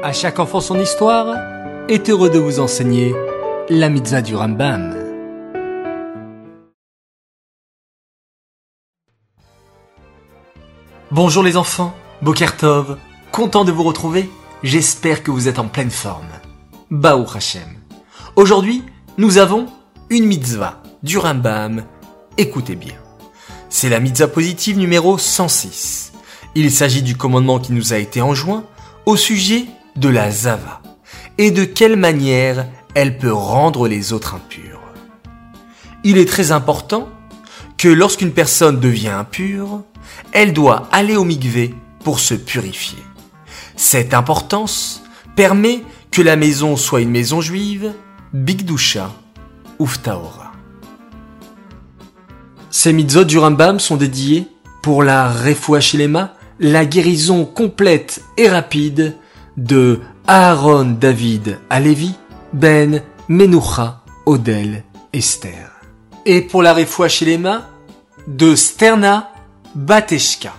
À chaque enfant son histoire est heureux de vous enseigner la mitzvah du Rambam. Bonjour les enfants, Bokertov, content de vous retrouver, j'espère que vous êtes en pleine forme. Baou Hashem. Aujourd'hui, nous avons une mitzvah du Rambam, écoutez bien. C'est la mitzvah positive numéro 106. Il s'agit du commandement qui nous a été enjoint au sujet de la zava et de quelle manière elle peut rendre les autres impurs. Il est très important que lorsqu'une personne devient impure, elle doit aller au mikvé pour se purifier. Cette importance permet que la maison soit une maison juive, Bigdusha, Uftaora. Ces mitzvot du Rambam sont dédiés pour la refoua shilema, la guérison complète et rapide de Aaron David Alevi, Ben Menucha Odel Esther. Et pour la refoua shilema de Sterna Bateshka.